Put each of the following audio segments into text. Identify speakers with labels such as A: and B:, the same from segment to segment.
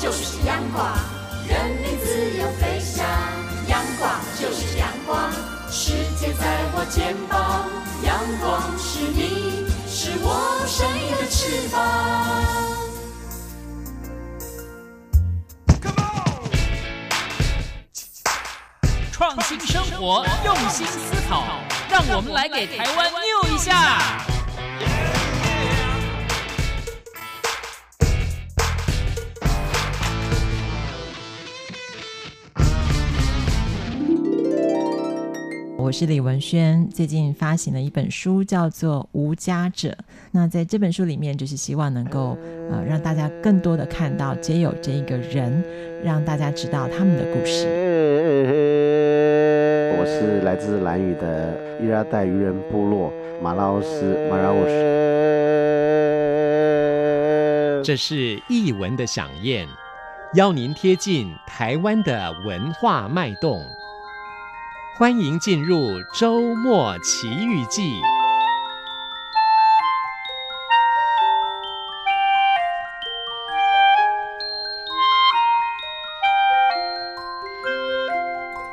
A: 就是阳光，人民自由飞翔。阳光就是阳光，世界在我肩膀。阳光是你，是我生命的翅膀。
B: 创新生活，用心思考，让我们来给台湾 new 一下。
C: 我是李文轩，最近发行了一本书，叫做《无家者》。那在这本书里面，就是希望能够呃让大家更多的看到街友这一个人，让大家知道他们的故事。
D: 我是来自兰屿的伊拉代渔人部落马拉奥斯马拉奥斯。
E: 这是译文的响宴，邀您贴近台湾的文化脉动。欢迎进入周末奇遇记。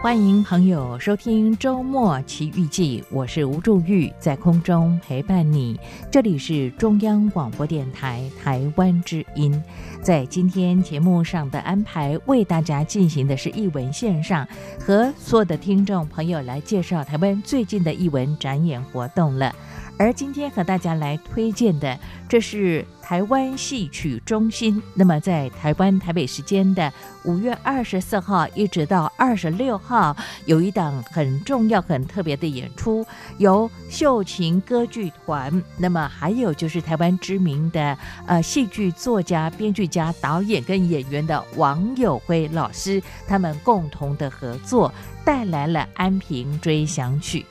F: 欢迎朋友收听《周末奇遇记》，我是吴祝玉，在空中陪伴你。这里是中央广播电台台湾之音。在今天节目上的安排，为大家进行的是译文线上，和所有的听众朋友来介绍台湾最近的译文展演活动了。而今天和大家来推荐的，这是台湾戏曲中心。那么，在台湾台北时间的五月二十四号一直到二十六号，有一档很重要、很特别的演出，由秀琴歌剧团。那么，还有就是台湾知名的呃戏剧作家、编剧家、导演跟演员的王友辉老师，他们共同的合作，带来了《安平追想曲》。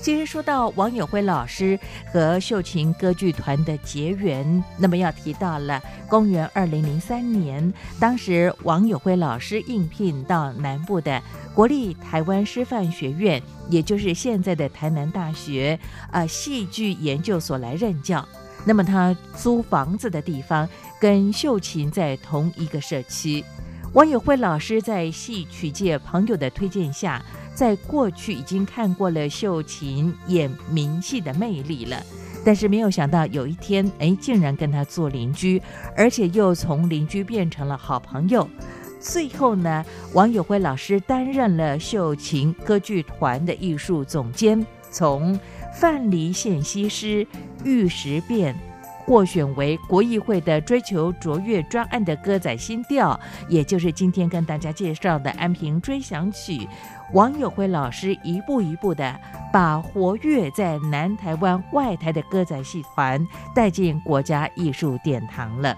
F: 其实说到王友辉老师和秀琴歌剧团的结缘，那么要提到了公元二零零三年，当时王友辉老师应聘到南部的国立台湾师范学院，也就是现在的台南大学，呃，戏剧研究所来任教。那么他租房子的地方跟秀琴在同一个社区。王友辉老师在戏曲界朋友的推荐下，在过去已经看过了秀琴演名戏的魅力了，但是没有想到有一天，哎，竟然跟他做邻居，而且又从邻居变成了好朋友。最后呢，王友辉老师担任了秀琴歌剧团的艺术总监，从《范蠡献西施》《玉石变》。获选为国艺会的追求卓越专案的歌仔新调，也就是今天跟大家介绍的《安平追想曲》。王友辉老师一步一步的把活跃在南台湾外台的歌仔戏团带进国家艺术殿堂了。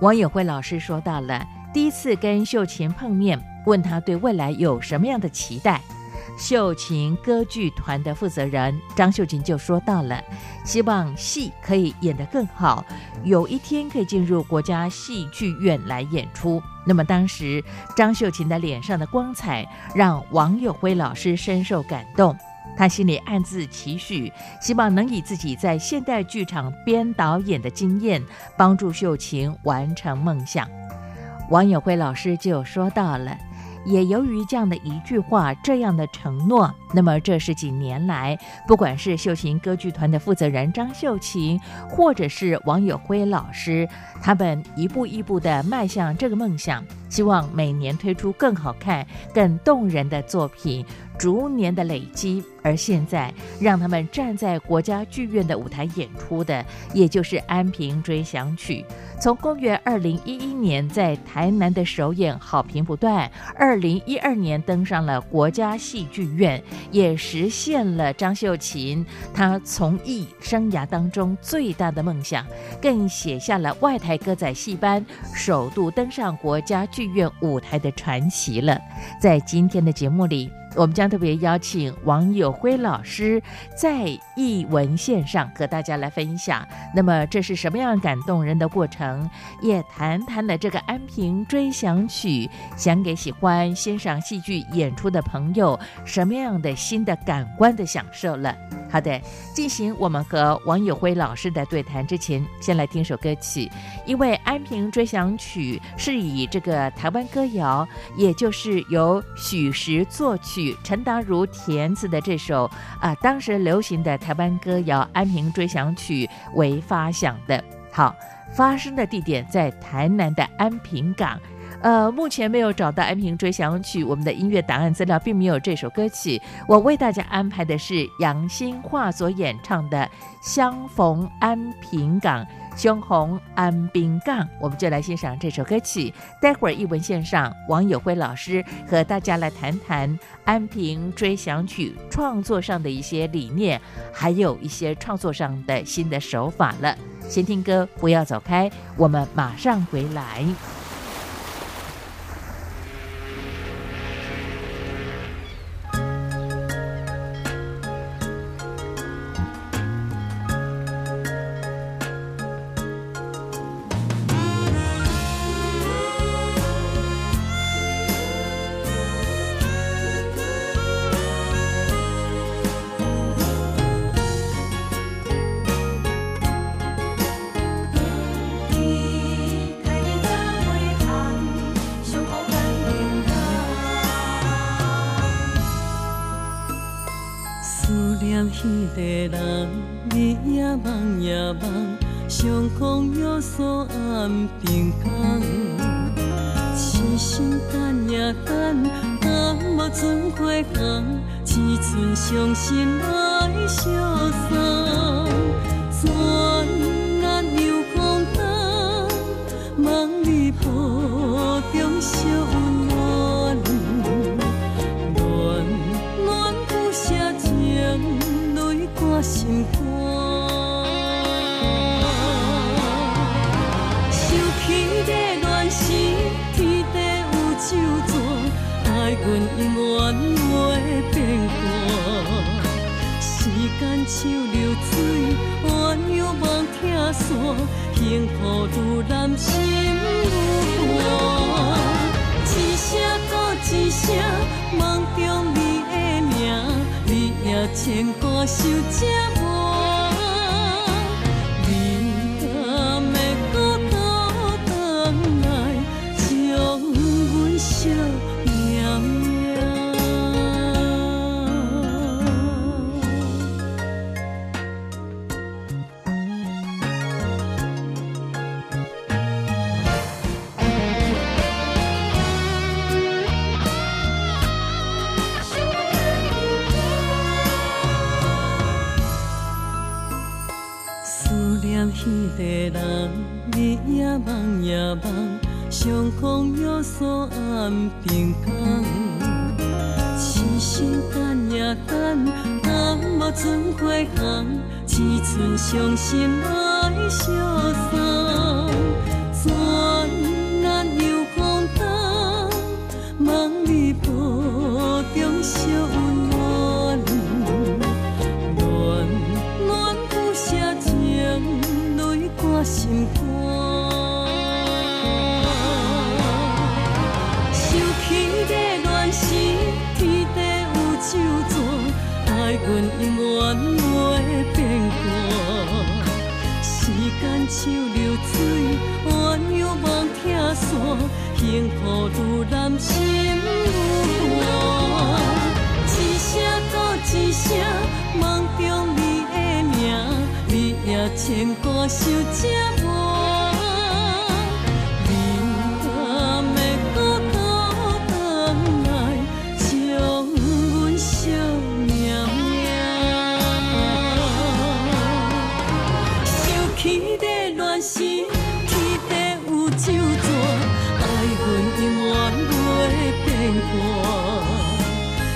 F: 王友辉老师说到了第一次跟秀琴碰面，问他对未来有什么样的期待。秀琴歌剧团的负责人张秀琴就说到了，希望戏可以演得更好，有一天可以进入国家戏剧院来演出。那么当时张秀琴的脸上的光彩让王友辉老师深受感动，他心里暗自期许，希望能以自己在现代剧场编导演的经验，帮助秀琴完成梦想。王友辉老师就说到了。也由于这样的一句话，这样的承诺，那么这十几年来，不管是秀琴歌剧团的负责人张秀琴，或者是王友辉老师，他们一步一步的迈向这个梦想，希望每年推出更好看、更动人的作品，逐年的累积。而现在，让他们站在国家剧院的舞台演出的，也就是《安平追想曲》。从公元二零一一年在台南的首演好评不断，二零一二年登上了国家戏剧院，也实现了张秀琴她从艺生涯当中最大的梦想，更写下了外台歌仔戏班首度登上国家剧院舞台的传奇了。在今天的节目里。我们将特别邀请王友辉老师在艺文线上和大家来分享。那么这是什么样感动人的过程？也谈谈了这个《安平追想曲》，想给喜欢欣赏戏剧演出的朋友什么样的新的感官的享受了。好的，进行我们和王友辉老师的对谈之前，先来听首歌曲，因为
G: 安平追想曲是以这个台湾歌谣，也就是由许石作曲、陈达如填词的这首啊、当时流行的台湾歌谣《安平追想曲》为发想的。好，发生的地点在台南的安平港。呃，目前没有找到《安平追想曲》，我们的音乐档案资料并没有这首歌曲。我为大家安排的是杨新化所演唱的《相逢安平港》，胸红安兵杠，我们就来欣赏这首歌曲。待会儿一文线上，王友辉老师和大家来谈谈《安平追想曲》创作上的一些理念，还有一些创作上的新的手法了。先听歌，不要走开，我们马上回来。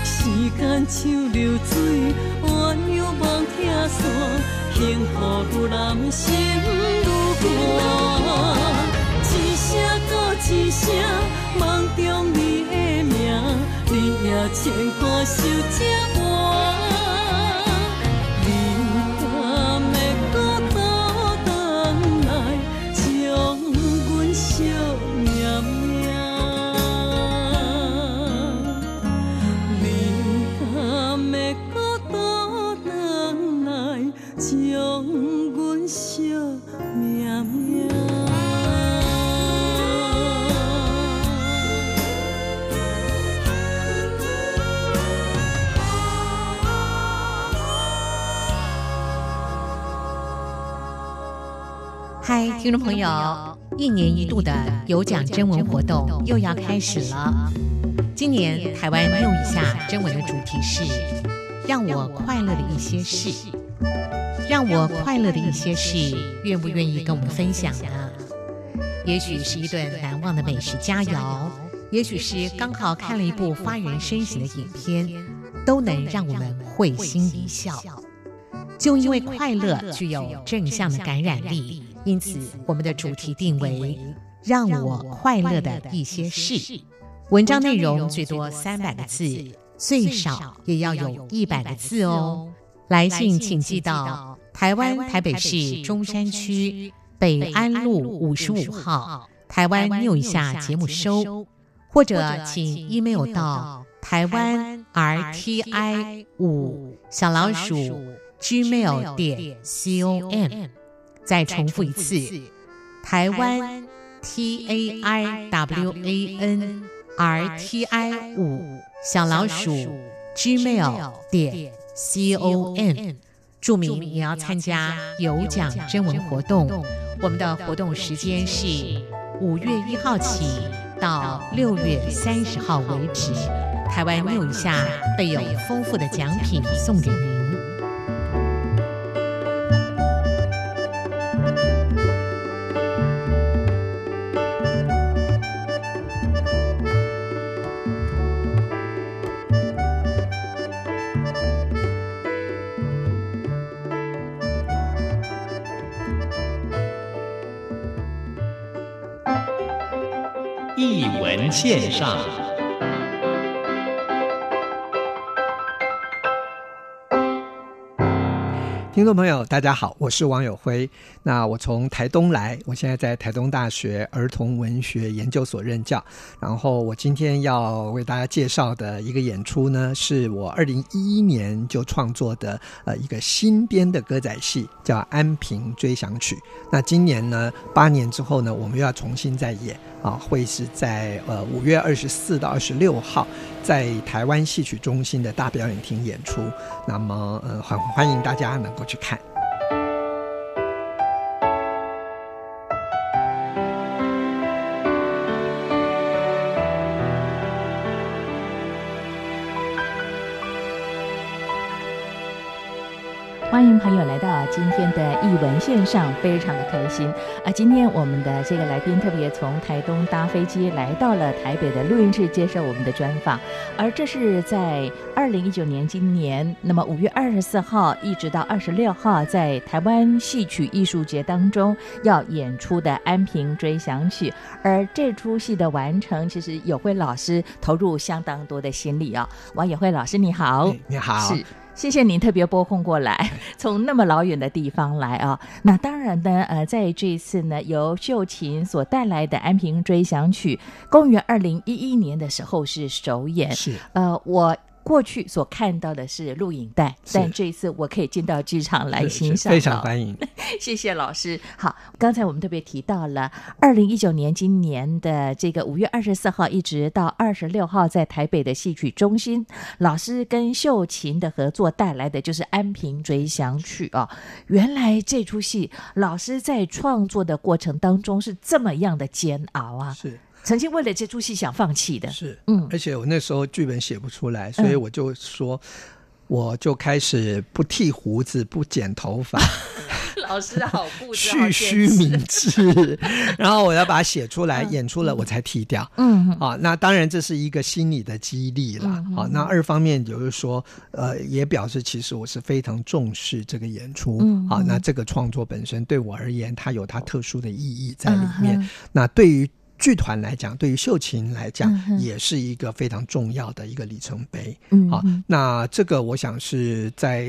H: 时间像流水，鸳鸯望听线，幸福愈难，心愈寒。一声过一声，梦中你的名，你也牵挂守这晚。
F: 嗨，听众朋友，一年一度的有奖征文活动又要开始了。今年台湾 NEW 以下征文的主题是“让我快乐的一些事”。让我快乐的一些事，愿不愿意跟我们分享呢？也许是一顿难忘的美食佳肴，也许是刚好看了一部发人深省的影片，都能让我们会心一笑。就因为快乐具有正向的感染力。因此，我们的主题定为“让我快乐的一些事”。文章内容最多三百个字，最少也要有一百个字哦。来信请寄到台湾台北市中山区北安路五十五号台湾 NEW 以下节目收，或者请 email 到台湾 RTI 五小老鼠 gmail 点 com。再重复一次，台湾 T A I W A N R T I 五小老鼠 Gmail 点 C O M，注明你要参加有奖征文活动。我们的活动时间是五月一号起到六月三十号为止。台湾 NEW 以下备有丰富的奖品送给您。
E: 线上。
I: 听众朋友，大家好，我是王友辉。那我从台东来，我现在在台东大学儿童文学研究所任教。然后我今天要为大家介绍的一个演出呢，是我二零一一年就创作的呃一个新编的歌仔戏，叫《安平追想曲》。那今年呢，八年之后呢，我们又要重新再演。啊，会是在呃五月二十四到二十六号，在台湾戏曲中心的大表演厅演出。那么，呃，很欢迎大家能够去看。
F: 欢迎朋友来今天的艺文线上，非常的开心啊！今天我们的这个来宾特别从台东搭飞机来到了台北的录音室接受我们的专访，而这是在二零一九年今年，那么五月二十四号一直到二十六号，在台湾戏曲艺术节当中要演出的《安平追想曲》，而这出戏的完成，其实友辉老师投入相当多的心力啊！王友辉老师你好，
I: 你好，
F: 是。谢谢您特别拨空过来，从那么老远的地方来啊。那当然呢，呃，在这一次呢，由秀琴所带来的《安平追想曲》，公元二零一一年的时候是首演。
I: 是，
F: 呃，我。过去所看到的是录影带，但这一次我可以进到剧场来欣赏，
I: 非常欢迎。
F: 谢谢老师。好，刚才我们特别提到了二零一九年今年的这个五月二十四号一直到二十六号，在台北的戏曲中心，老师跟秀琴的合作带来的就是《安平追想曲》啊。原来这出戏老师在创作的过程当中是这么样的煎熬啊！
I: 是。
F: 曾经为了这出戏想放弃的，
I: 是，嗯，而且我那时候剧本写不出来，所以我就说，我就开始不剃胡子，不剪头发。
F: 老师好不
I: 蓄须明志，然后我要把它写出来，演出了我才剃掉。嗯，啊，那当然这是一个心理的激励了。好，那二方面就是说，呃，也表示其实我是非常重视这个演出。嗯，好，那这个创作本身对我而言，它有它特殊的意义在里面。那对于剧团来讲，对于秀琴来讲，嗯、也是一个非常重要的一个里程碑。嗯，好，那这个我想是在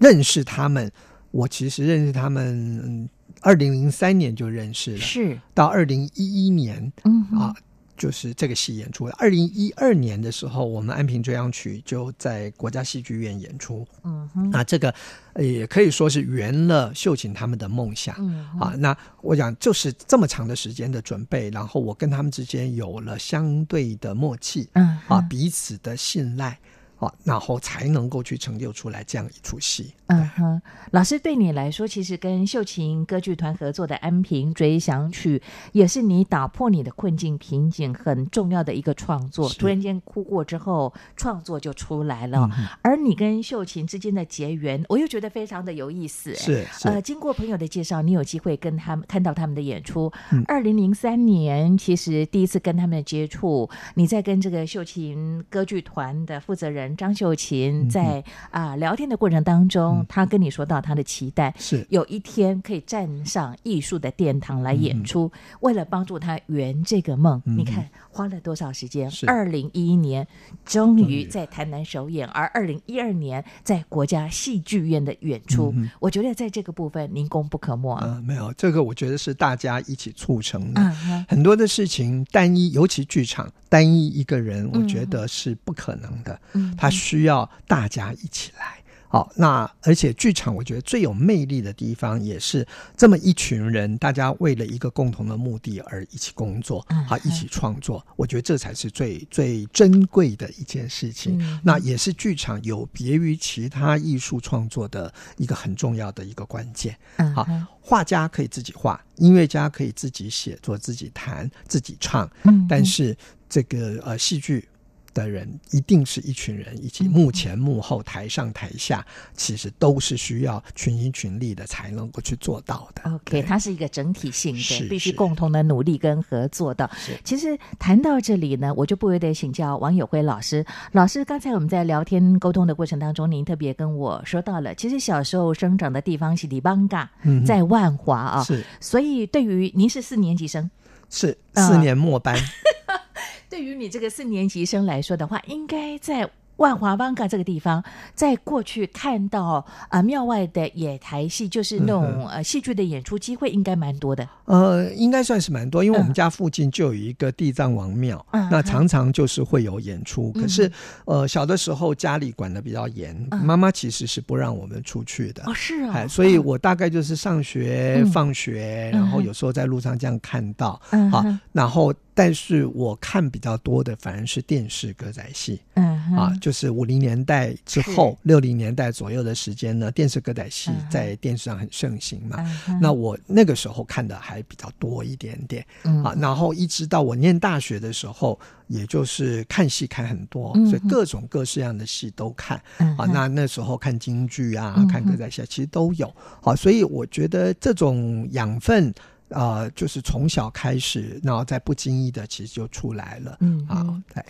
I: 认识他们，我其实认识他们，二零零三年就认识了，是到二零一一年，嗯啊。就是这个戏演出，二零一二年的时候，我们《安平追央曲》就在国家戏剧院演出。嗯哼，那这个也可以说是圆了秀琴他们的梦想。嗯，啊，那我想就是这么长的时间的准备，然后我跟他们之间有了相对的默契。嗯，啊，彼此的信赖。啊，然后才能够去成就出来这样一出戏。
F: 嗯哼，老师对你来说，其实跟秀琴歌剧团合作的《安平追想曲》，也是你打破你的困境瓶颈很重要的一个创作。突然间哭过之后，创作就出来了。嗯、而你跟秀琴之间的结缘，我又觉得非常的有意思。
I: 是，是
F: 呃，经过朋友的介绍，你有机会跟他们看到他们的演出。二零零三年，其实第一次跟他们的接触，你在跟这个秀琴歌剧团的负责人张秀琴在啊、呃、聊天的过程当中。他跟你说到他的期待
I: 是。
F: 有一天可以站上艺术的殿堂来演出，嗯、为了帮助他圆这个梦，嗯、你看花了多少时间？二零一一年终于在台南首演，而二零一二年在国家戏剧院的演出，嗯、我觉得在这个部分您功不可没。
I: 啊、呃，没有这个，我觉得是大家一起促成的。嗯、很多的事情单一，尤其剧场单一一个人，我觉得是不可能的。嗯，他需要大家一起来。好，那而且剧场我觉得最有魅力的地方，也是这么一群人，大家为了一个共同的目的而一起工作，好，一起创作，我觉得这才是最最珍贵的一件事情。那也是剧场有别于其他艺术创作的一个很重要的一个关键。好，画家可以自己画，音乐家可以自己写作、自己弹、自己唱，但是这个呃戏剧。的人一定是一群人以及，幕前幕后，台上台下，其实都是需要群心群力的才能够去做到的。
F: OK，它是一个整体性的，必须共同的努力跟合作的。其实谈到这里呢，我就不由得请教王友辉老师。老师，刚才我们在聊天沟通的过程当中，您特别跟我说到了，其实小时候生长的地方是里邦嘎，在万华啊，是。所以对于您是四年级生，
I: 是四年末班。
F: 对于你这个四年级生来说的话，应该在。万华湾嘎这个地方，在过去看到啊庙外的野台戏，就是那种呃戏剧的演出机会，应该蛮多的。
I: 呃，应该算是蛮多，因为我们家附近就有一个地藏王庙，嗯、那常常就是会有演出。嗯、可是呃小的时候家里管的比较严，嗯、妈妈其实是不让我们出去的。
F: 哦，是啊、哦，
I: 所以我大概就是上学、嗯、放学，然后有时候在路上这样看到，嗯、好，然后但是我看比较多的反而是电视歌仔戏，嗯啊就。是五零年代之后，六零年代左右的时间呢，电视歌仔戏在电视上很盛行嘛。Uh. 那我那个时候看的还比较多一点点、uh huh. 啊。然后一直到我念大学的时候，也就是看戏看很多，uh. 所以各种各式样的戏都看、uh huh. 啊。那那时候看京剧啊，看歌仔戏啊其实都有。好、啊，所以我觉得这种养分啊，就是从小开始，然后在不经意的其实就出来了。嗯、uh，huh. 啊，对。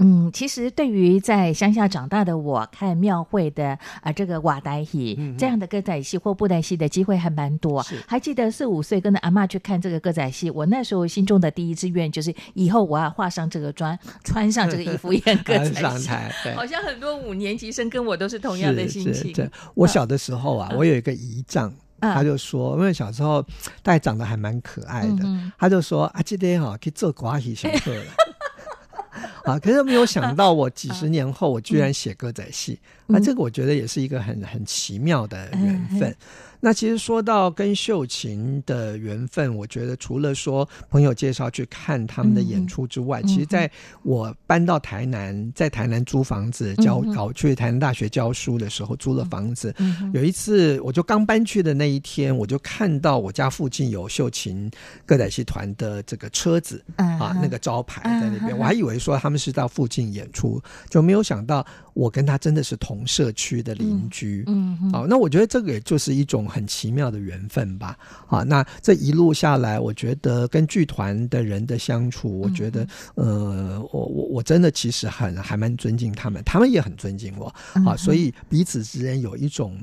F: 嗯，其实对于在乡下长大的我，看庙会的啊、呃，这个瓦台戏、这样的歌仔戏或布袋戏的机会还蛮多。是还记得四五岁跟着阿嬷去看这个歌仔戏，我那时候心中的第一志愿就是以后我要画上这个妆，穿上这个衣服演歌仔戏。好像很多五年级生跟我都是同样的心情。
I: 对，我小的时候啊，嗯、我有一个姨丈，嗯、他就说，因为小时候大概长得还蛮可爱的，嗯、他就说啊，今天哈可以做瓜皮小课了。啊！可是没有想到，我几十年后，我居然写歌仔戏，那，嗯、这个我觉得也是一个很很奇妙的缘分。嗯那其实说到跟秀琴的缘分，我觉得除了说朋友介绍去看他们的演出之外，嗯、其实在我搬到台南，在台南租房子教搞去台南大学教书的时候，租了房子。嗯、有一次，我就刚搬去的那一天，我就看到我家附近有秀琴歌仔戏团的这个车子、嗯、啊，那个招牌在那边，嗯、我还以为说他们是到附近演出，就没有想到我跟他真的是同社区的邻居。嗯，好、嗯啊，那我觉得这个也就是一种。很奇妙的缘分吧，啊，那这一路下来，我觉得跟剧团的人的相处，我觉得，呃，我我我真的其实很还蛮尊敬他们，他们也很尊敬我，啊，所以彼此之间有一种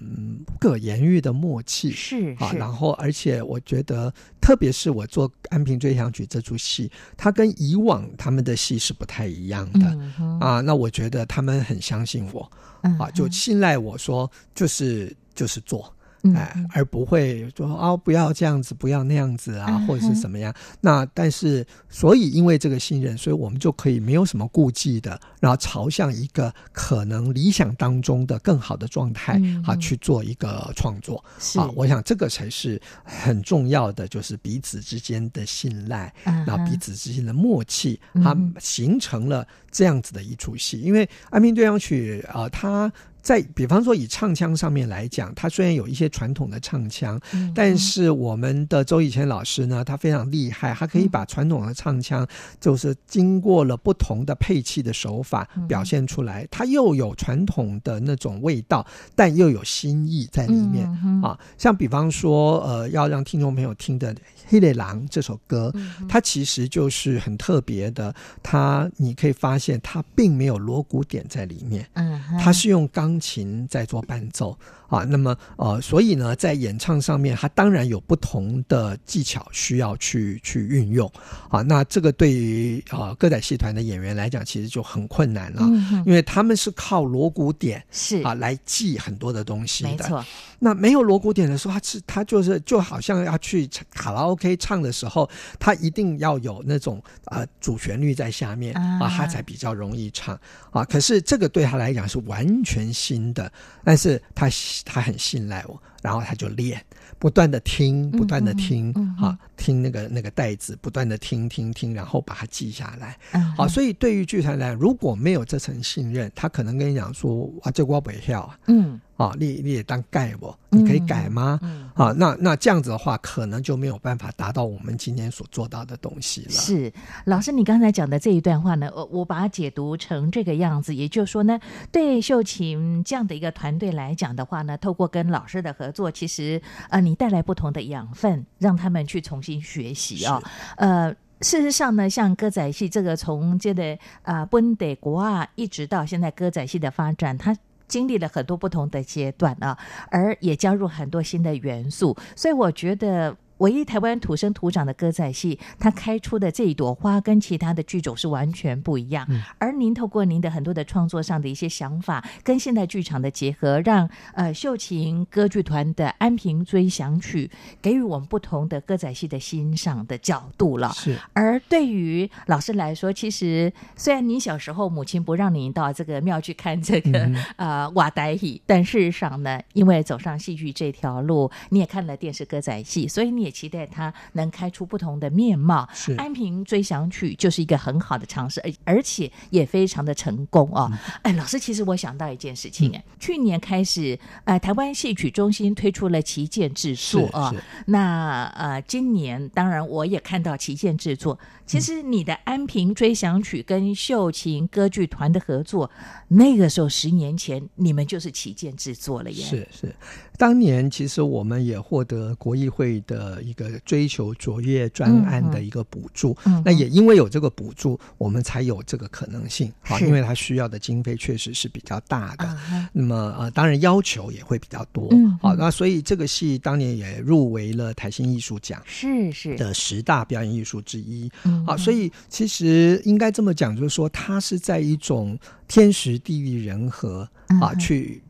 I: 不可言喻的默契，是啊，然后而且我觉得，特别是我做《安平追想曲》这出戏，它跟以往他们的戏是不太一样的，啊，那我觉得他们很相信我，啊，就信赖我说，就是就是做。哎、呃，而不会说哦，不要这样子，不要那样子啊，或者是怎么样。那但是，所以因为这个信任，所以我们就可以没有什么顾忌的，然后朝向一个可能理想当中的更好的状态啊去做一个创作。啊，我想这个才是很重要的，就是彼此之间的信赖，然后彼此之间的默契，它形成了这样子的一出戏。因为《安平对唱曲》啊，它。在比方说以唱腔上面来讲，它虽然有一些传统的唱腔，嗯、但是我们的周以前老师呢，他非常厉害，他可以把传统的唱腔，就是经过了不同的配器的手法表现出来，它又有传统的那种味道，但又有新意在里面、嗯、啊。像比方说，呃，要让听众朋友听的《黑脸狼》这首歌，它其实就是很特别的，它你可以发现它并没有锣鼓点在里面，嗯，它是用钢。琴在做伴奏啊，那么呃，所以呢，在演唱上面，它当然有不同的技巧需要去去运用啊。那这个对于呃歌仔戏团的演员来讲，其实就很困难了，嗯、因为他们是靠锣鼓点是啊来记很多的东西的。没错，那没有锣鼓点的时候，他是他就是就好像要去卡拉 OK 唱的时候，他一定要有那种呃主旋律在下面啊，他才比较容易唱啊。可是这个对他来讲是完全。新的，但是他他很信赖我，然后他就练，不断的听，不断的听，嗯嗯嗯、啊，听那个那个带子，不断的听听听，然后把它记下来。好、所以对于剧团来讲，如果没有这层信任，他可能跟你讲说，啊，这我不会跳啊。嗯。啊，你你也当改不？你可以改吗？嗯嗯、啊，那那这样子的话，可能就没有办法达到我们今天所做到的东西了。
F: 是老师，你刚才讲的这一段话呢，我我把它解读成这个样子，也就是说呢，对秀琴这样的一个团队来讲的话呢，透过跟老师的合作，其实呃，你带来不同的养分，让他们去重新学习啊、哦。呃，事实上呢，像歌仔戏这个从这个啊本地国啊，一直到现在歌仔戏的发展，它。经历了很多不同的阶段啊，而也加入很多新的元素，所以我觉得。唯一台湾土生土长的歌仔戏，它开出的这一朵花跟其他的剧种是完全不一样。嗯、而您透过您的很多的创作上的一些想法，跟现代剧场的结合，让呃秀琴歌剧团的《安平追想曲》给予我们不同的歌仔戏的欣赏的角度了。是。而对于老师来说，其实虽然您小时候母亲不让您到这个庙去看这个、嗯、呃瓦台戏，但事实上呢，因为走上戏剧这条路，你也看了电视歌仔戏，所以你。也期待他能开出不同的面貌。是《安平追想曲》就是一个很好的尝试，而而且也非常的成功哦。嗯、哎，老师，其实我想到一件事情哎，嗯、去年开始，呃，台湾戏曲中心推出了旗舰制作啊。那呃，今年当然我也看到旗舰制作。其实你的《安平追想曲》跟秀琴歌剧团的合作，那个时候十年前你们就是旗舰制作了耶。
I: 是是，当年其实我们也获得国议会的一个追求卓越专案的一个补助。嗯、那也因为有这个补助，我们才有这个可能性啊，因为它需要的经费确实是比较大的。是那么呃，当然要求也会比较多。嗯，好，那所以这个戏当年也入围了台新艺术奖，是是的十大表演艺术之一。嗯啊，所以其实应该这么讲，就是说，它是在一种天时地利人和啊，去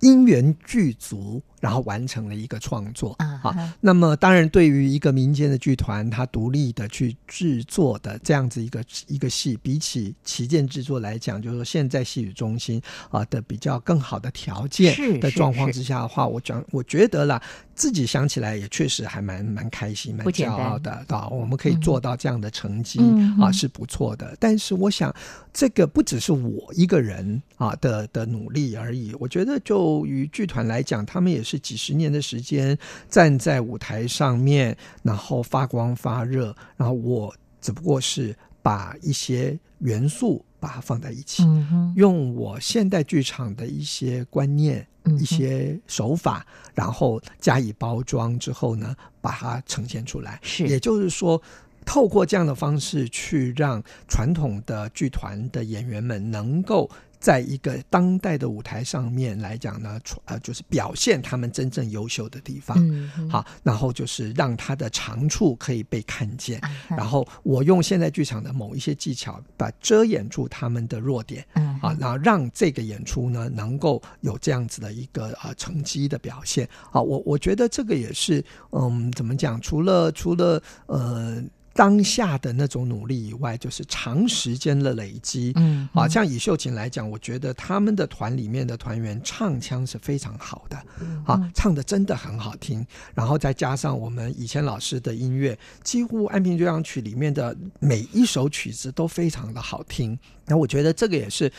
I: 因缘具足。然后完成了一个创作。啊，好，那么当然对于一个民间的剧团，它独立的去制作的这样子一个一个戏，比起旗舰制作来讲，就是说现在戏曲中心啊的比较更好的条件的状况之下的话，我讲我觉得啦，自己想起来也确实还蛮蛮开心、蛮骄傲的，对，我们可以做到这样的成绩、嗯、啊，是不错的。但是我想，这个不只是我一个人啊的的努力而已。我觉得就于剧团来讲，他们也是。几十年的时间站在舞台上面，然后发光发热，然后我只不过是把一些元素把它放在一起，嗯、用我现代剧场的一些观念、一些手法，然后加以包装之后呢，把它呈现出来。是，也就是说，透过这样的方式去让传统的剧团的演员们能够。在一个当代的舞台上面来讲呢，呃，就是表现他们真正优秀的地方。
F: 嗯嗯、
I: 好，然后就是让他的长处可以被看见。嗯、然后我用现代剧场的某一些技巧，把遮掩住他们的弱点。嗯，啊，然后让这个演出呢，能够有这样子的一个呃成绩的表现。好，我我觉得这个也是，嗯，怎么讲？除了除了呃。当下的那种努力以外，就是长时间的累积。嗯，嗯，啊，像以秀琴来讲，我觉得他们的团里面的团员唱腔是非常好的，嗯，啊，唱的真的很好听。然后再加上我们以前老师的音乐，几乎《安平交响曲》里面的每一首曲子都非常的好听。那我觉得这个也是。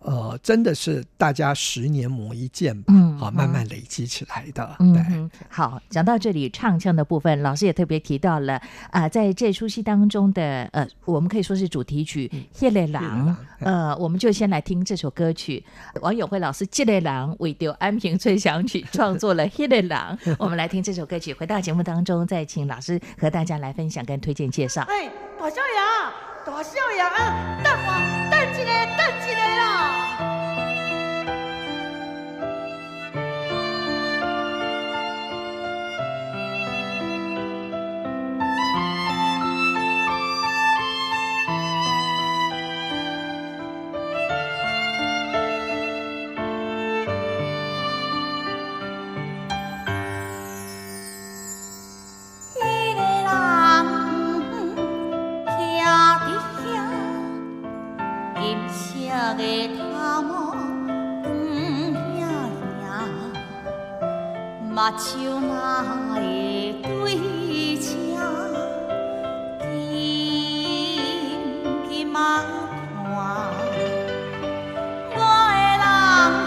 I: 呃，真的是大家十年磨一剑吧，嗯，好，慢慢累积起来的。
F: 嗯，
I: 对，
F: 好，讲到这里唱腔的部分，老师也特别提到了啊、呃，在这出戏当中的呃，我们可以说是主题曲《黑雷狼》。呃，我们就先来听这首歌曲。王永辉老师《黑雷狼》为丢《安平吹响曲 》创作了《黑雷狼》，我们来听这首歌曲。回到节目当中，再请老师和大家来分享跟推荐介绍。
J: 哎，大少爷，大少爷啊，等我，像那个对车，紧紧马看，我的人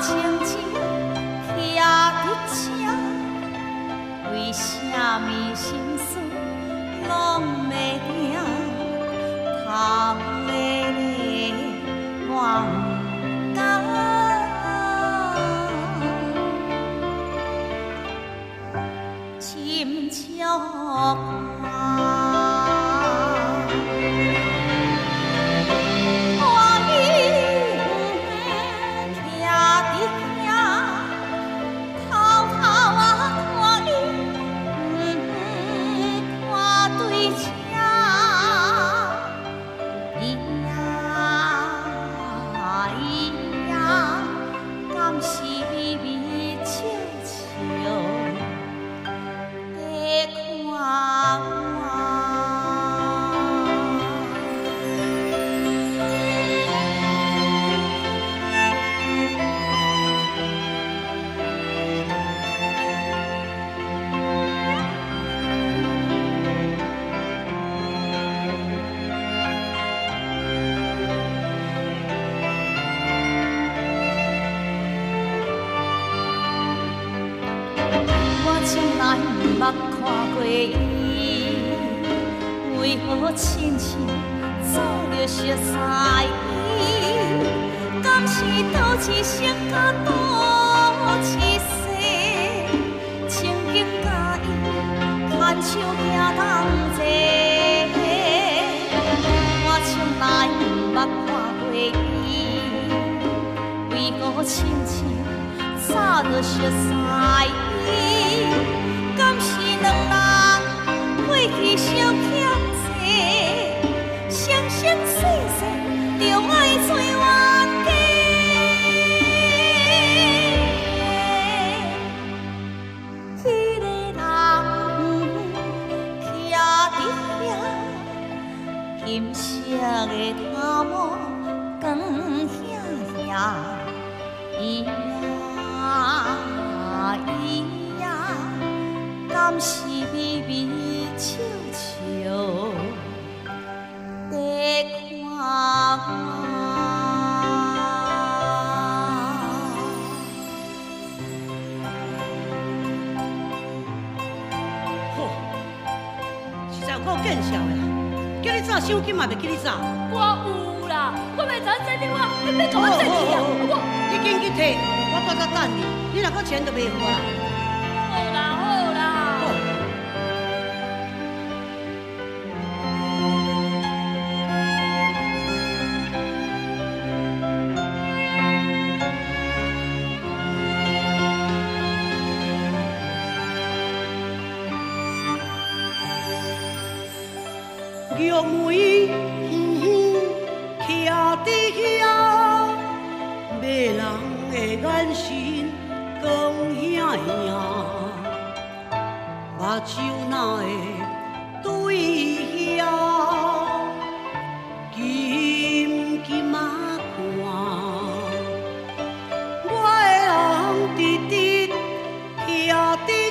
J: 静静骑在车，为什么心事拢袂定？头看袂见，为何亲像早
K: 就熟悉？敢是两人过去相欠债？生生世世就
J: 爱做冤家。那个人徛伫遐，的。手机嘛袂记你
K: 找，我有啦，
L: 我袂知这电话，你别跟我生气啊！我你紧去摕，我在这等你，你若搁钱都袂付啦。好啦好啦。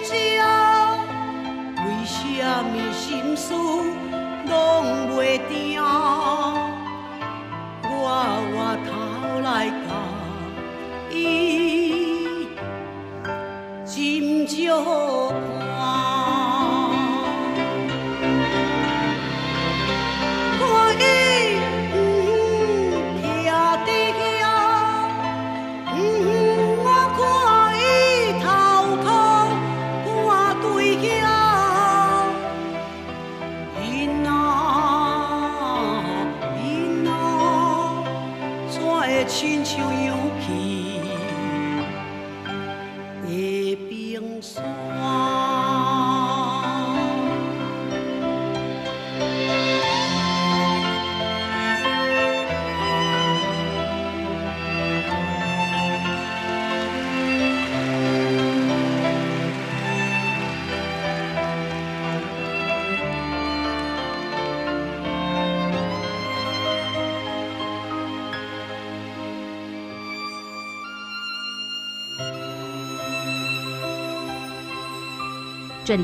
L: 为什么心思拢袂定？我回头来甲伊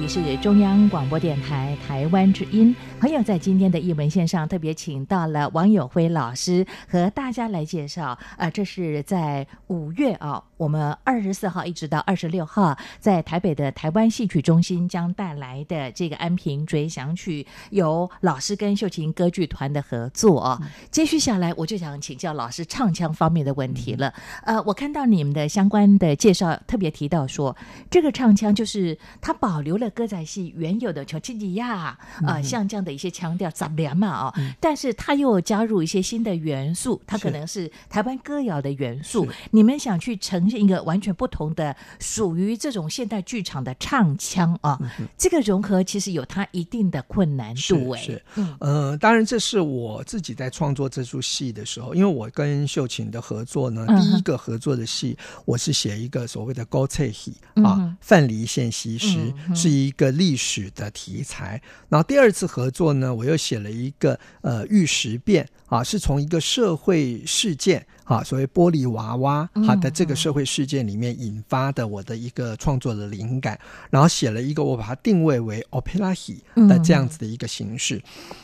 F: 里是中央广播电台台湾之音。朋友在今天的艺文线上特别请到了王友辉老师和大家来介绍。呃，这是在五月啊，我们二十四号一直到二十六号，在台北的台湾戏曲中心将带来的这个《安平追想曲》，由老师跟秀琴歌剧团的合作啊。接续下来，我就想请教老师唱腔方面的问题了。呃，我看到你们的相关的介绍，特别提到说，这个唱腔就是它保留了歌仔戏原有的乔吉吉亚，呃，像这样的一些腔调杂粮嘛啊，但是它又加入一些新的元素，它可能是台湾歌谣的元素。你们想去呈现一个完全不同的属于这种现代剧场的唱腔啊，这个融合其实有它一定的困难度哎。
I: 是，嗯、呃，当然这是我自己在创作这出戏的时候，因为我跟秀琴的合作呢，第一个合作的戏，我是写一个所谓的高翠戏啊，范蠡献西施，是一个历史的题材。然后第二次合作呢，我又写了一个呃玉石变啊，是从一个社会事件啊，所谓玻璃娃娃好的这个社会事件里面引发的我的一个创作的灵感，然后写了一个我把它定位为 opera 戏的这样子的一个形式。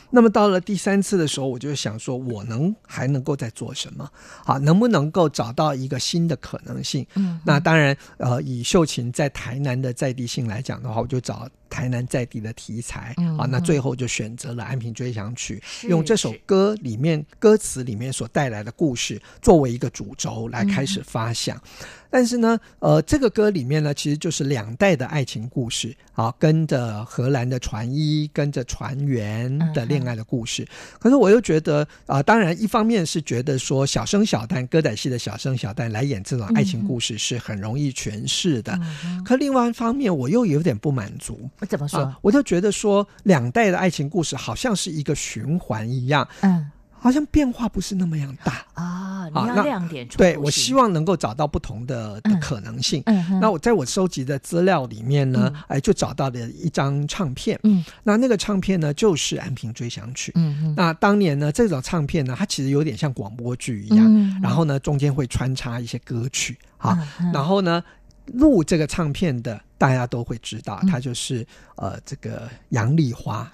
I: 那么到了第三次的时候，我就想说，我能还能够再做什么？啊，能不能够找到一个新的可能性？嗯，那当然，呃，以秀琴在台南的在地性来讲的话，我就找台南在地的题材。嗯，啊，那最后就选择了《安平追想曲》，用这首歌里面歌词里面所带来的故事作为一个主轴来开始发想。嗯但是呢，呃，这个歌里面呢，其实就是两代的爱情故事啊，跟着荷兰的船医，跟着船员的恋爱的故事。嗯、可是我又觉得啊、呃，当然一方面是觉得说小生小旦歌仔戏的小生小旦来演这种爱情故事是很容易诠释的。嗯、可另外一方面，我又有点不满足。
F: 我怎么说、啊？
I: 我就觉得说两代的爱情故事好像是一个循环一样。嗯。好像变化不是那么样大
F: 啊！你要亮点出，
I: 对，我希望能够找到不同的的可能性。嗯，嗯，那我在我收集的资料里面呢，嗯、哎，就找到了一张唱片。嗯，那那个唱片呢，就是《安平追想曲》。嗯嗯，那当年呢，这种唱片呢，它其实有点像广播剧一样。嗯，然后呢，中间会穿插一些歌曲。啊、嗯，然后呢，录这个唱片的大家都会知道，它就是呃，这个杨丽花。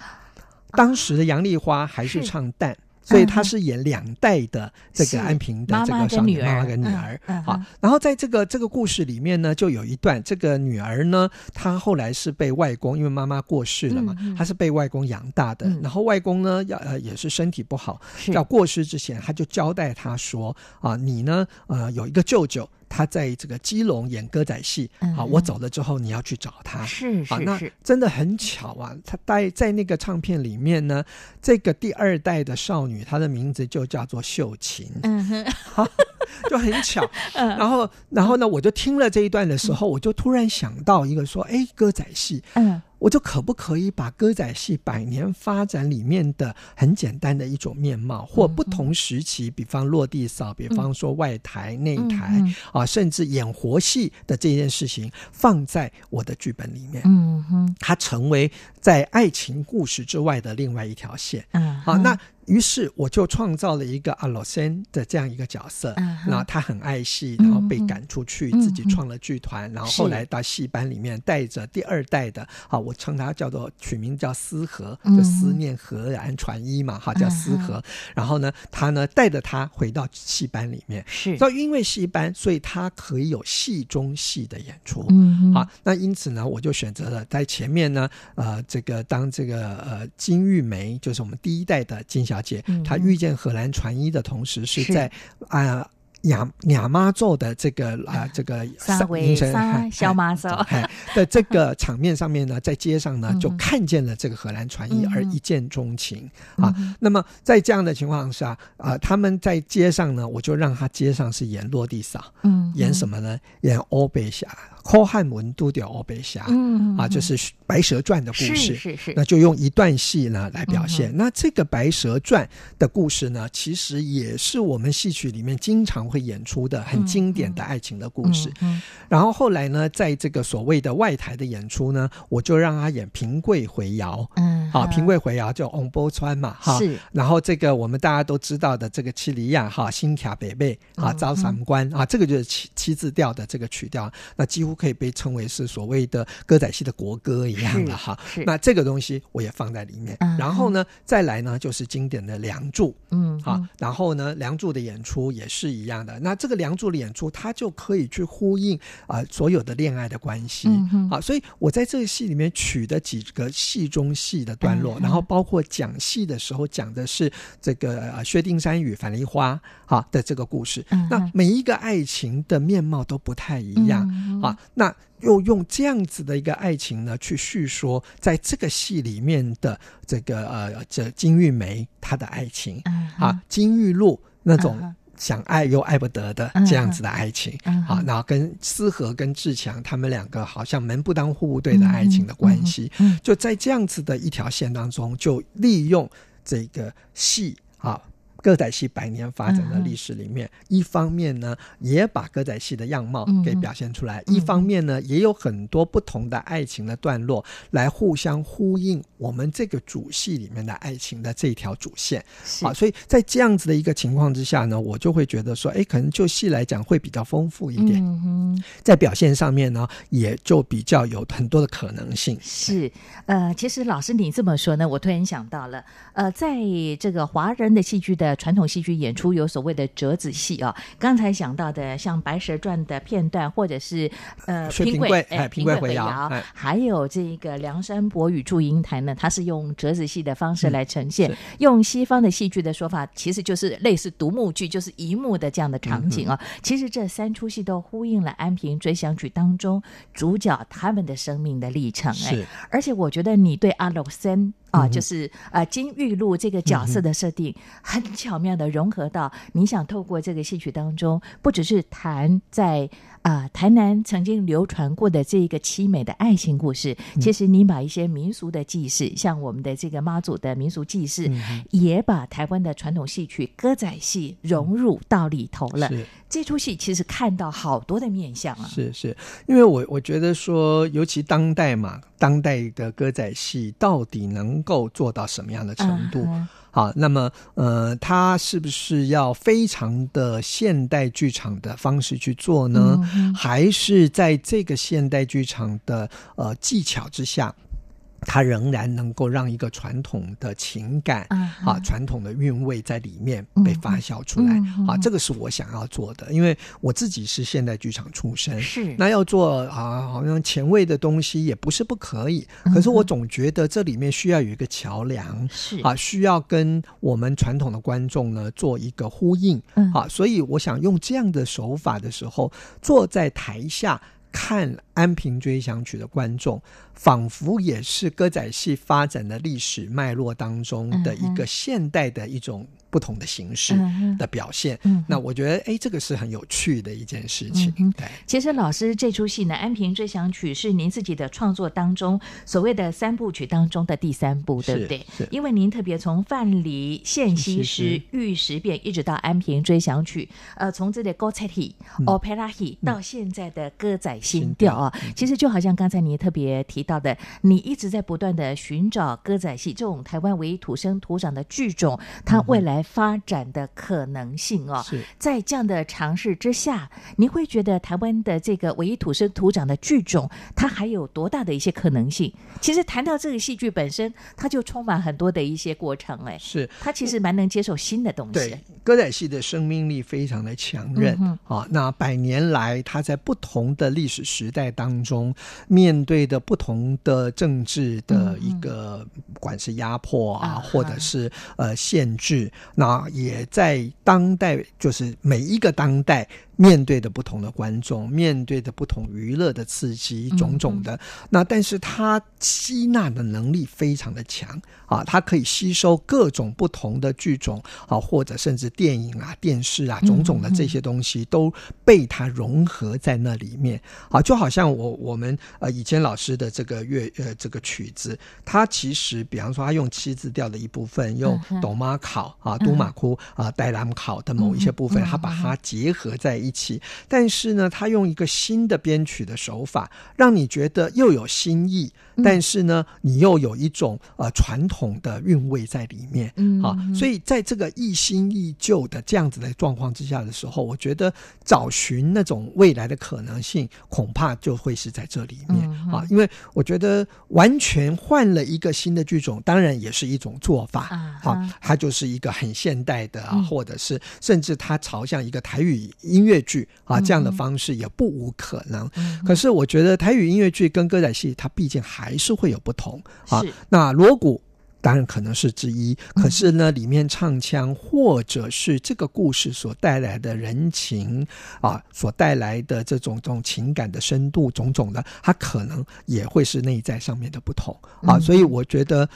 I: 当时的杨丽花还是唱旦。所以他是演两代的这个安平的这个少女妈妈跟女儿，好，然后在这个这个故事里面呢，就有一段这个女儿呢，她后来是被外公，因为妈妈过世了嘛，她是被外公养大的，然后外公呢要呃也是身体不好，要过世之前，他就交代她说啊，你呢呃有一个舅舅。他在这个基隆演歌仔戏，好，我走了之后你要去找他，
F: 是是是，
I: 真的很巧啊！他待在那个唱片里面呢，这个第二代的少女，她的名字就叫做秀琴，嗯哼，好，就很巧。然后，然后呢，我就听了这一段的时候，我就突然想到一个说，哎，歌仔戏，嗯。我就可不可以把歌仔戏百年发展里面的很简单的一种面貌，或不同时期，比方落地扫，比方说外台、内台啊，甚至演活戏的这件事情，放在我的剧本里面，嗯哼，它成为在爱情故事之外的另外一条线，嗯，好，那。于是我就创造了一个阿罗森的这样一个角色，然后他很爱戏，然后被赶出去，自己创了剧团，然后后来到戏班里面带着第二代的，啊，我称他叫做取名叫思和，就思念和然传一嘛，哈，叫思和。然后呢，他呢带着他回到戏班里面，是，所以因为戏班，所以他可以有戏中戏的演出，嗯，好，那因此呢，我就选择了在前面呢，呃，这个当这个呃金玉梅，就是我们第一代的金小。姐，她遇见荷兰传医的同时，是。在啊亚亚妈做的这个啊 这个
F: 三位小妈咒
I: 的这个场面上面呢，在街上呢就看见了这个荷兰传艺，而一见钟情啊。那么在这样的情况下啊，他们在街上呢，我就让他街上是演落地扫，嗯，演什么呢？演欧北侠。霍汉文都掉欧北侠，嗯啊，就是《白蛇传》的故事，是是是，那就用一段戏呢来表现。嗯、那这个《白蛇传》的故事呢，其实也是我们戏曲里面经常会演出的很经典的爱情的故事。嗯然后后来呢，在这个所谓的外台的演出呢，我就让他演平贵回窑，嗯，好，平贵回窑叫翁波川嘛，哈，是。然后这个我们大家都知道的这个七里亚哈，新卡北贝啊，招三关啊，这个就是七七字调的这个曲调，那几乎。可以被称为是所谓的歌仔戏的国歌一样的哈，那这个东西我也放在里面。嗯、然后呢，再来呢就是经典的《梁祝》，嗯，好，然后呢，《梁祝》的演出也是一样的。那这个《梁祝》的演出，它就可以去呼应啊、呃、所有的恋爱的关系，嗯啊，所以我在这个戏里面取的几个戏中戏的段落，嗯、然后包括讲戏的时候讲的是这个薛丁山与樊梨花啊的这个故事。嗯、那每一个爱情的面貌都不太一样、嗯、啊。那又用这样子的一个爱情呢，去叙说在这个戏里面的这个呃，这金玉梅她的爱情、嗯、啊，金玉露那种想爱又爱不得的这样子的爱情、嗯、啊，然后跟思和跟志强他们两个好像门不当户不对的爱情的关系，就在这样子的一条线当中，就利用这个戏啊。歌仔戏百年发展的历史里面，嗯、一方面呢，也把歌仔戏的样貌给表现出来；嗯、一方面呢，也有很多不同的爱情的段落来互相呼应我们这个主戏里面的爱情的这条主线。啊，所以在这样子的一个情况之下呢，我就会觉得说，哎，可能就戏来讲会比较丰富一点。嗯哼，在表现上面呢，也就比较有很多的可能性。
F: 是，呃，其实老师你这么说呢，我突然想到了，呃，在这个华人的戏剧的。传统戏剧演出有所谓的折子戏啊，刚才讲到的像《白蛇传》的片段，或者是呃平贵哎平贵回窑，还有这个梁山伯与祝英台呢，它是用折子戏的方式来呈现。嗯、用西方的戏剧的说法，其实就是类似独幕剧，就是一幕的这样的场景啊。嗯、其实这三出戏都呼应了《安平追想曲》当中主角他们的生命的历程哎，是而且我觉得你对阿罗森。啊，就是呃金玉露这个角色的设定，很巧妙的融合到你想透过这个戏曲当中，不只是谈在啊、呃、台南曾经流传过的这一个凄美的爱情故事，其实你把一些民俗的记事，像我们的这个妈祖的民俗记事，也把台湾的传统戏曲歌仔戏融入到里头了。这出戏其实看到好多的面相啊，
I: 是是，因为我我觉得说，尤其当代嘛，当代的歌仔戏到底能够做到什么样的程度？嗯、好，那么呃，他是不是要非常的现代剧场的方式去做呢？嗯、还是在这个现代剧场的呃技巧之下？它仍然能够让一个传统的情感、uh huh. 啊，传统的韵味在里面被发酵出来、uh. 啊，这个是我想要做的。因为我自己是现代剧场出身，是那要做啊，好像前卫的东西也不是不可以。可是我总觉得这里面需要有一个桥梁，是、uh. 啊，需要跟我们传统的观众呢做一个呼应、uh huh. 啊。所以我想用这样的手法的时候，坐在台下。看《安平追想曲》的观众，仿佛也是歌仔戏发展的历史脉络当中的一个现代的一种不同的形式的表现。
F: 嗯、
I: 那我觉得，哎，这个是很有趣的一件事情。
F: 嗯、
I: 对，
F: 其实老师这出戏呢，《安平追想曲》是您自己的创作当中所谓的三部曲当中的第三部，对不对？因为您特别从范蠡献西施、玉石变，一直到《安平追想曲》，呃，从这个歌仔戏、opera 戏到现在的歌仔新调啊，嗯、其实就好像刚才你特别提到的，你一直在不断的寻找歌仔戏这种台湾唯一土生土长的剧种，它未来发展的可能性哦。
I: 是
F: 在这样的尝试之下，你会觉得台湾的这个唯一土生土长的剧种，它还有多大的一些可能性？其实谈到这个戏剧本身，它就充满很多的一些过程。哎，
I: 是
F: 它其实蛮能接受新的东西。
I: 对，歌仔戏的生命力非常的强韧。
F: 嗯、
I: 啊，那百年来，它在不同的历史时代当中，面对的不同的政治的一个，嗯、不管是压迫啊，啊或者是呃限制，那也在当代，就是每一个当代。面对的不同的观众，面对的不同娱乐的刺激，种种的，嗯、那但是他吸纳的能力非常的强啊，他可以吸收各种不同的剧种啊，或者甚至电影啊、电视啊，种种的这些东西都被他融合在那里面。啊，就好像我我们呃以前老师的这个乐呃这个曲子，他其实比方说他用七字调的一部分，用哆马考啊、都马哭啊、带兰考的某一些部分，他把它结合在一起。一起，但是呢，他用一个新的编曲的手法，让你觉得又有新意，但是呢，你又有一种呃传统的韵味在里面，嗯，啊，所以在这个一新一旧的这样子的状况之下的时候，我觉得找寻那种未来的可能性，恐怕就会是在这里面。啊，因为我觉得完全换了一个新的剧种，当然也是一种做法。啊，它就是一个很现代的啊，或者是甚至它朝向一个台语音乐。剧啊，这样的方式也不无可能。嗯、可是我觉得台语音乐剧跟歌仔戏，它毕竟还是会有不同啊。那锣鼓当然可能是之一，可是呢，里面唱腔或者是这个故事所带来的人情啊，所带来的这种这种情感的深度，种种的，它可能也会是内在上面的不同啊。所以我觉得。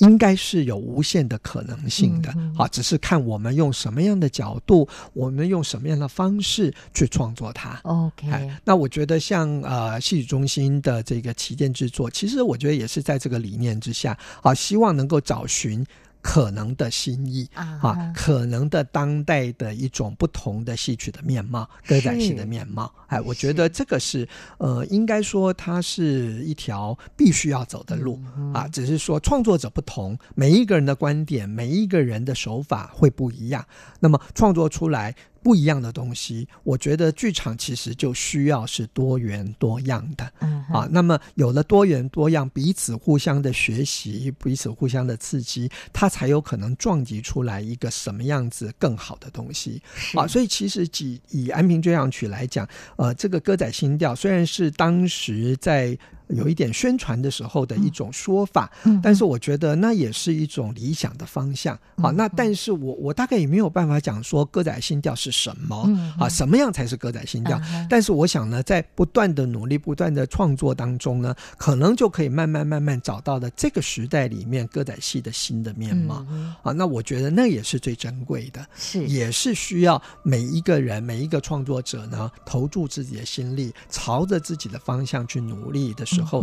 I: 应该是有无限的可能性的，好，只是看我们用什么样的角度，我们用什么样的方式去创作它。OK，那我觉得像呃戏曲中心的这个旗舰制作，其实我觉得也是在这个理念之下，啊，希望能够找寻。可能的新意啊，可能的当代的一种不同的戏曲的面貌，歌仔戏的面貌。哎，我觉得这个是呃，应该说它是一条必须要走的路啊。只是说创作者不同，每一个人的观点，每一个人的手法会不一样，那么创作出来。不一样的东西，我觉得剧场其实就需要是多元多样的，嗯，啊，那么有了多元多样，彼此互相的学习，彼此互相的刺激，它才有可能撞击出来一个什么样子更好的东西，是。啊，所以其实以以《安平追想曲》来讲，呃，这个歌仔新调虽然是当时在。有一点宣传的时候的一种说法，嗯、但是我觉得那也是一种理想的方向。嗯、啊，那但是我我大概也没有办法讲说歌仔新调是什么、嗯、啊，什么样才是歌仔新调？嗯、但是我想呢，在不断的努力、不断的创作当中呢，可能就可以慢慢慢慢找到了这个时代里面歌仔戏的新的面貌。嗯、啊，那我觉得那也是最珍贵的，是也是需要每一个人、每一个创作者呢，投注自己的心力，朝着自己的方向去努力的时候。时候，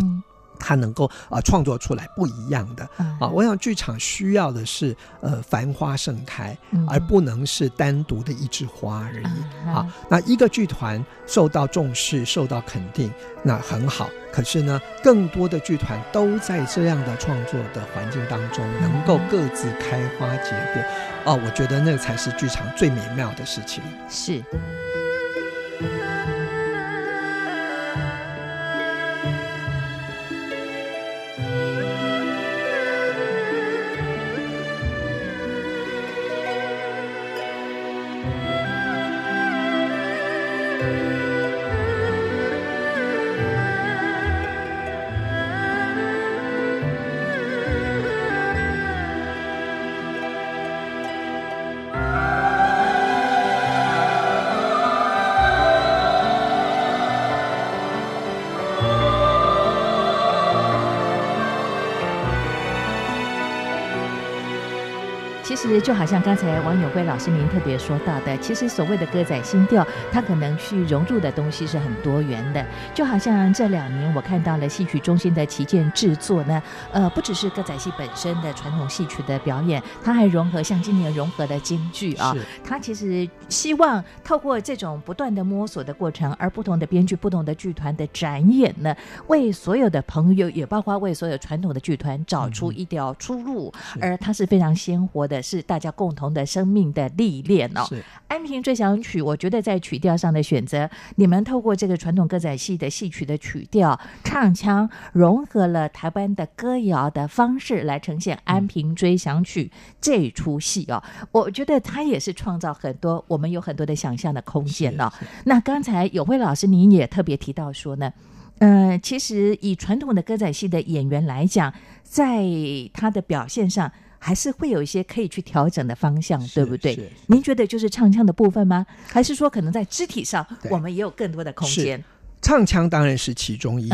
I: 他能够啊创作出来不一样的啊，我想剧场需要的是呃繁花盛开，而不能是单独的一枝花而已啊。那一个剧团受到重视、受到肯定，那很好。可是呢，更多的剧团都在这样的创作的环境当中，能够各自开花结果哦，我觉得那才是剧场最美妙的事情。
F: 是。实就好像刚才王永辉老师您特别说到的，其实所谓的歌仔新调，它可能去融入的东西是很多元的。就好像这两年我看到了戏曲中心的旗舰制作呢，呃，不只是歌仔戏本身的传统戏曲的表演，它还融合像今年融合的京剧啊，它其实希望透过这种不断的摸索的过程，而不同的编剧、不同的剧团的展演呢，为所有的朋友，也包括为所有传统的剧团找出一条出路，嗯、而它是非常鲜活的。是大家共同的生命的历练哦。是《安平追想曲》，我觉得在曲调上的选择，你们透过这个传统歌仔戏的戏曲的曲调、唱腔，融合了台湾的歌谣的方式来呈现《安平追想曲》这出戏哦。我觉得它也是创造很多我们有很多的想象的空间哦。那刚才永辉老师您也特别提到说呢，呃，其实以传统的歌仔戏的演员来讲，在他的表现上。还是会有一些可以去调整的方向，对不对？您觉得就是唱腔的部分吗？还是说可能在肢体上，我们也有更多的空间？
I: 唱腔当然是其中一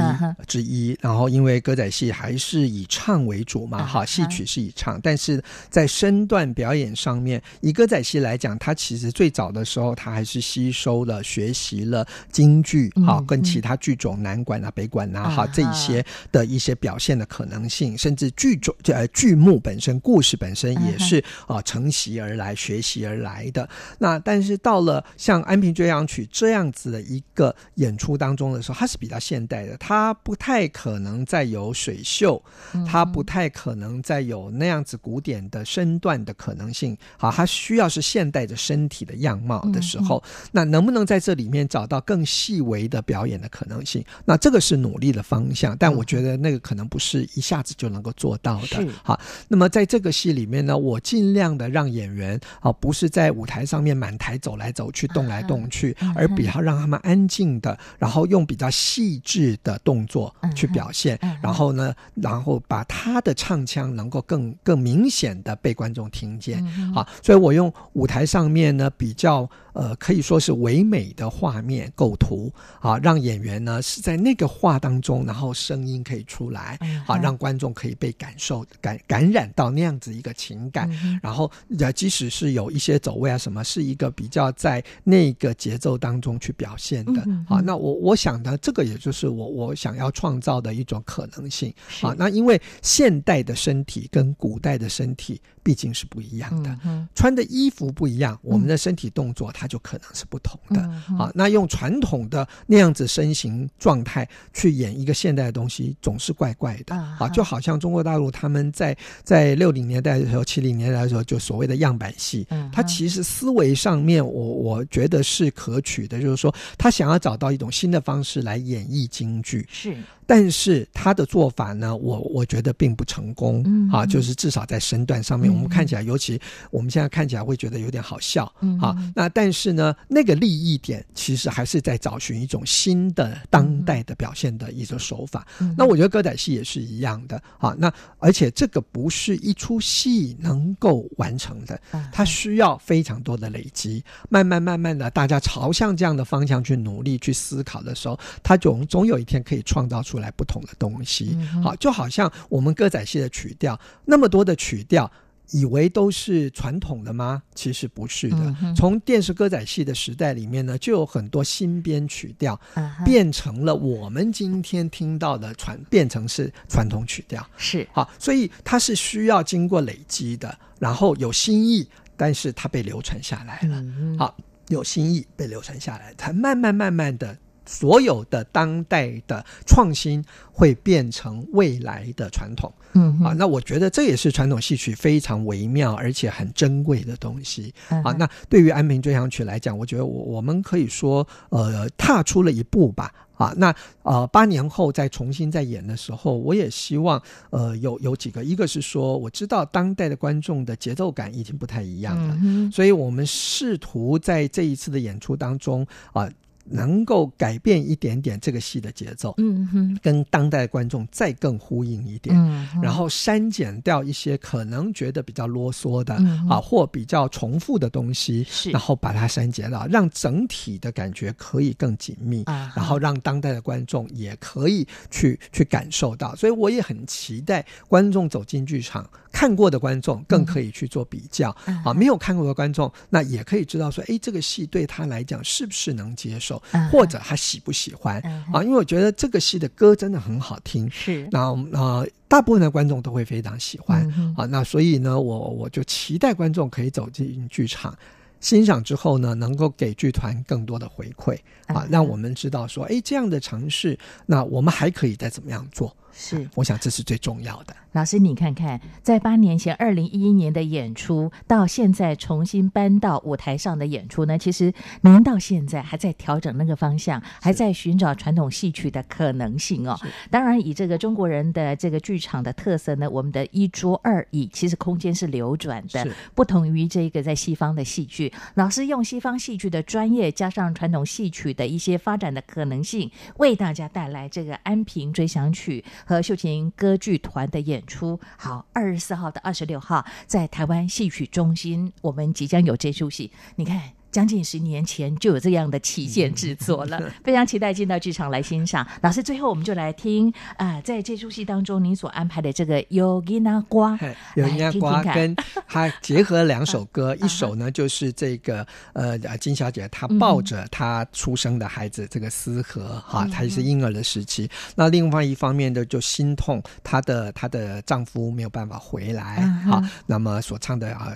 I: 之一，uh -huh. 然后因为歌仔戏还是以唱为主嘛，哈、uh 戏曲是以唱，但是在身段表演上面，以歌仔戏来讲，它其实最早的时候，它还是吸收了、学习了京剧，哈、uh 跟其他剧种南管啊、北管啊，哈、uh 这一些的一些表现的可能性，甚至剧种呃剧目本身、故事本身也是啊、uh 承袭而来、学习而来的。那但是到了像《安平追阳曲》这样子的一个演出当中。中的时候，它是比较现代的，它不太可能再有水袖，它不太可能再有那样子古典的身段的可能性。好，它需要是现代的身体的样貌的时候，那能不能在这里面找到更细微的表演的可能性？那这个是努力的方向，但我觉得那个可能不是一下子就能够做到的。好，那么在这个戏里面呢，我尽量的让演员啊，不是在舞台上面满台走来走去、动来动去，而比较让他们安静的，然后。用比较细致的动作去表现，嗯嗯、然后呢，然后把他的唱腔能够更更明显的被观众听见。好、嗯，所以我用舞台上面呢比较呃可以说是唯美的画面构图啊，让演员呢是在那个画当中，然后声音可以出来，好、嗯、让观众可以被感受感感染到那样子一个情感。嗯、然后呃即使是有一些走位啊什么，是一个比较在那个节奏当中去表现的。好、嗯，那我我。想呢这个，也就是我我想要创造的一种可能性啊。那因为现代的身体跟古代的身体毕竟是不一样的，嗯、穿的衣服不一样，我们的身体动作它就可能是不同的。啊、嗯，那用传统的那样子身形状态去演一个现代的东西，总是怪怪的。啊，就好像中国大陆他们在在六零年代的时候、七零年代的时候，就所谓的样板戏，它其实思维上面，我我觉得是可取的，就是说他想要找到一种新的。方式来演绎京剧是。但是他的做法呢，我我觉得并不成功、嗯、啊，就是至少在身段上面，嗯、我们看起来，尤其我们现在看起来会觉得有点好笑、嗯、啊。那但是呢，那个利益点其实还是在找寻一种新的当代的表现的一种手法。嗯、那我觉得歌仔戏也是一样的啊。那而且这个不是一出戏能够完成的，它需要非常多的累积，慢慢慢慢的，大家朝向这样的方向去努力去思考的时候，它总总有一天可以创造出。出来不同的东西，好，就好像我们歌仔戏的曲调，那么多的曲调，以为都是传统的吗？其实不是的。从电视歌仔戏的时代里面呢，就有很多新编曲调，变成了我们今天听到的传，变成是传统曲调。是好，所以它是需要经过累积的，然后有新意，但是它被流传下来了。好，有新意被流传下来，才慢慢慢慢的。所有的当代的创新会变成未来的传统，嗯啊，那我觉得这也是传统戏曲非常微妙而且很珍贵的东西啊。那对于《安平追想曲》来讲，我觉得我我们可以说，呃，踏出了一步吧。啊，那呃，八年后再重新再演的时候，我也希望，呃，有有几个，一个是说，我知道当代的观众的节奏感已经不太一样了，嗯，所以我们试图在这一次的演出当中啊。能够改变一点点这个戏的节奏，嗯哼，跟当代观众再更呼应一点，嗯，然后删减掉一些可能觉得比较啰嗦的，嗯，啊，或比较重复的东西，是，然后把它删减了，让整体的感觉可以更紧密，啊，然后让当代的观众也可以去去感受到，所以我也很期待观众走进剧场看过的观众更可以去做比较、嗯、啊，没有看过的观众那也可以知道说，哎，这个戏对他来讲是不是能接受，嗯、或者他喜不喜欢、嗯、啊？因为我觉得这个戏的歌真的很好听，是那啊，大部分的观众都会非常喜欢、嗯、啊。那所以呢，我我就期待观众可以走进剧场。欣赏之后呢，能够给剧团更多的回馈啊，让我们知道说，哎，这样的尝试，那我们还可以再怎么样做？是，我想这是最重要的。
F: 老师，你看看，在八年前，二零一一年的演出，到现在重新搬到舞台上的演出呢，其实您到现在还在调整那个方向，还在寻找传统戏曲的可能性哦。当然，以这个中国人的这个剧场的特色呢，我们的一桌二椅，其实空间是流转的，不同于这个在西方的戏剧。老师用西方戏剧的专业，加上传统戏曲的一些发展的可能性，为大家带来这个《安平追想曲》和秀琴歌剧团的演出。好，二十四号到二十六号，在台湾戏曲中心，我们即将有这出戏。你看。将近十年前就有这样的旗舰制作了，非常期待进到剧场来欣赏。老师，最后我们就来听啊、呃，在这出戏当中，您所安排的这个《有吉那瓜》，
I: 有吉那瓜跟他结合两首 歌，一首呢就是这个呃金小姐她抱着她出生的孩子这个思和哈，她也是婴儿的时期。那另外一方面的就心痛她的她的丈夫没有办法回来哈，那么所唱的啊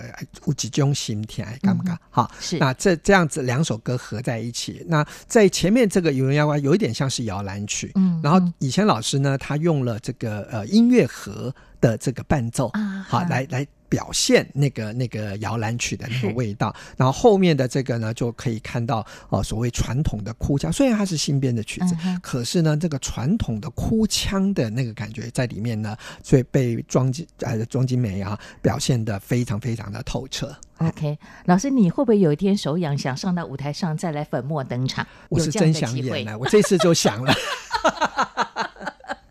I: 有几种心田敢不敢好？是那这。这这样子两首歌合在一起，那在前面这个《有人妖怪》有一点像是摇篮曲，嗯，然后以前老师呢，他用了这个呃音乐盒的这个伴奏，啊、好来来。表现那个那个摇篮曲的那个味道，然后后面的这个呢，就可以看到哦，所谓传统的哭腔，虽然它是新编的曲子，嗯、可是呢，这个传统的哭腔的那个感觉在里面呢，所以被庄金呃庄金梅啊表现的非常非常的透彻。
F: OK，老师，你会不会有一天手痒想上到舞台上再来粉墨登场？
I: 我是真想演了，我这次就想了。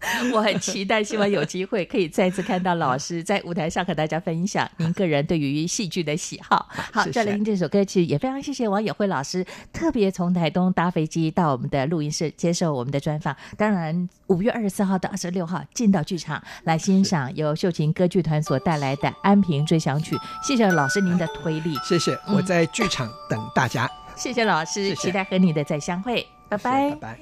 F: 我很期待，希望有机会可以再次看到老师在舞台上和大家分享您个人对于戏剧的喜好。好，再来听这首歌曲，也非常谢谢王友慧老师特别从台东搭飞机到我们的录音室接受我们的专访。当然，五月二十四号到二十六号进到剧场来欣赏由秀琴歌剧团所带来的《安平追想曲》。谢谢老师您的推力，
I: 谢谢，我在剧场等大家。
F: 嗯、谢谢老师谢谢，期待和你的再相会，拜拜，拜拜。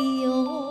G: 有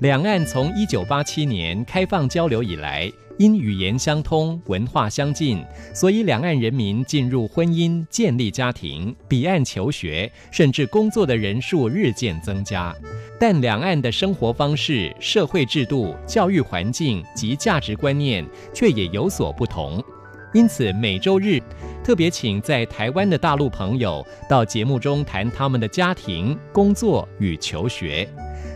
E: 两岸从一九八七年开放交流以来，因语言相通、文化相近，所以两岸人民进入婚姻、建立家庭、彼岸求学，甚至工作的人数日渐增加。但两岸的生活方式、社会制度、教育环境及价值观念却也有所不同。因此，每周日特别请在台湾的大陆朋友到节目中谈他们的家庭、工作与求学。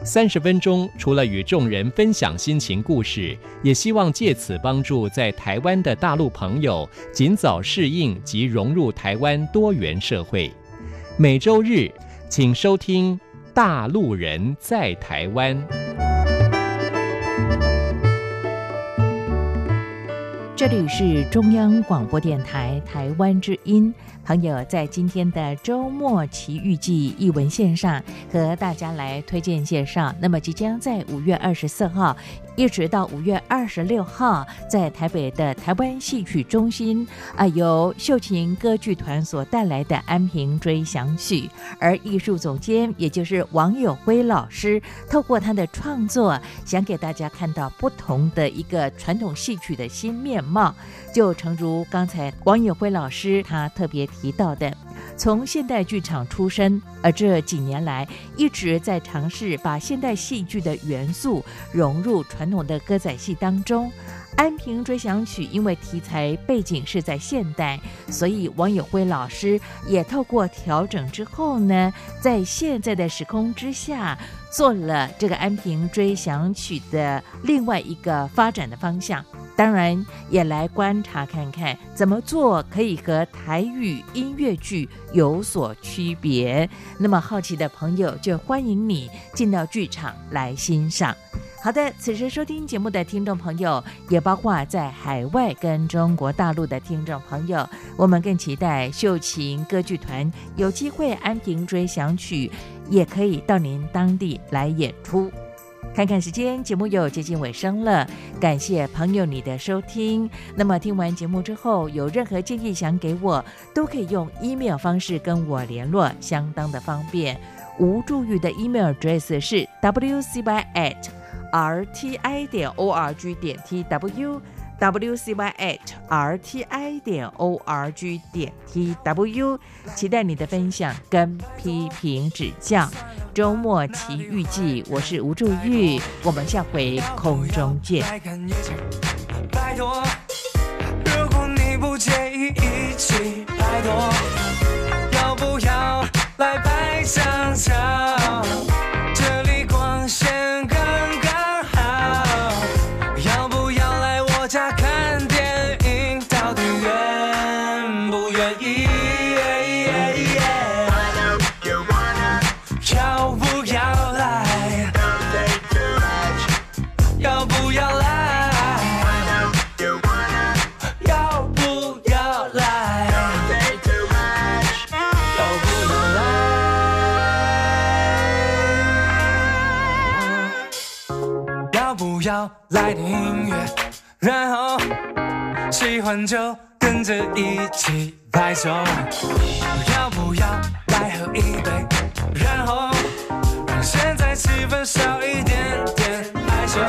E: 三十分钟，除了与众人分享心情故事，也希望借此帮助在台湾的大陆朋友尽早适应及融入台湾多元社会。每周日，请收听《大陆人在台湾》。
F: 这里是中央广播电台台湾之音。朋友在今天的周末奇遇记译文线上和大家来推荐介绍。那么即将在五月二十四号一直到五月二十六号，在台北的台湾戏曲中心啊，由秀琴歌剧团所带来的《安平追想曲》，而艺术总监也就是王友辉老师，透过他的创作，想给大家看到不同的一个传统戏曲的新面貌。就诚如刚才王友辉老师他特别提到的，从现代剧场出身，而这几年来一直在尝试把现代戏剧的元素融入传统的歌仔戏当中。《安平追想曲》因为题材背景是在现代，所以王友辉老师也透过调整之后呢，在现在的时空之下，做了这个《安平追想曲》的另外一个发展的方向。当然，也来观察看看怎么做可以和台语音乐剧有所区别。那么好奇的朋友，就欢迎你进到剧场来欣赏。好的，此时收听节目的听众朋友，也包括在海外跟中国大陆的听众朋友，我们更期待秀琴歌剧团有机会《安平追想曲》也可以到您当地来演出。看看时间，节目又接近尾声了。感谢朋友你的收听。那么听完节目之后，有任何建议想给我，都可以用 email 方式跟我联络，相当的方便。吴祝玉的 email address 是 wcy at rti 点 org 点 tw。Wcy at rti 点 org 点 tw，期待你的分享跟批评指教。周末奇遇记，我是吴祝玉，我们下回空中见。拜托，如果你不介意一起，拜托，要不要来拍张照？来点音乐，然后喜欢就跟着一起拍手。要不要来喝一杯？然后让现在气氛少一点点害羞。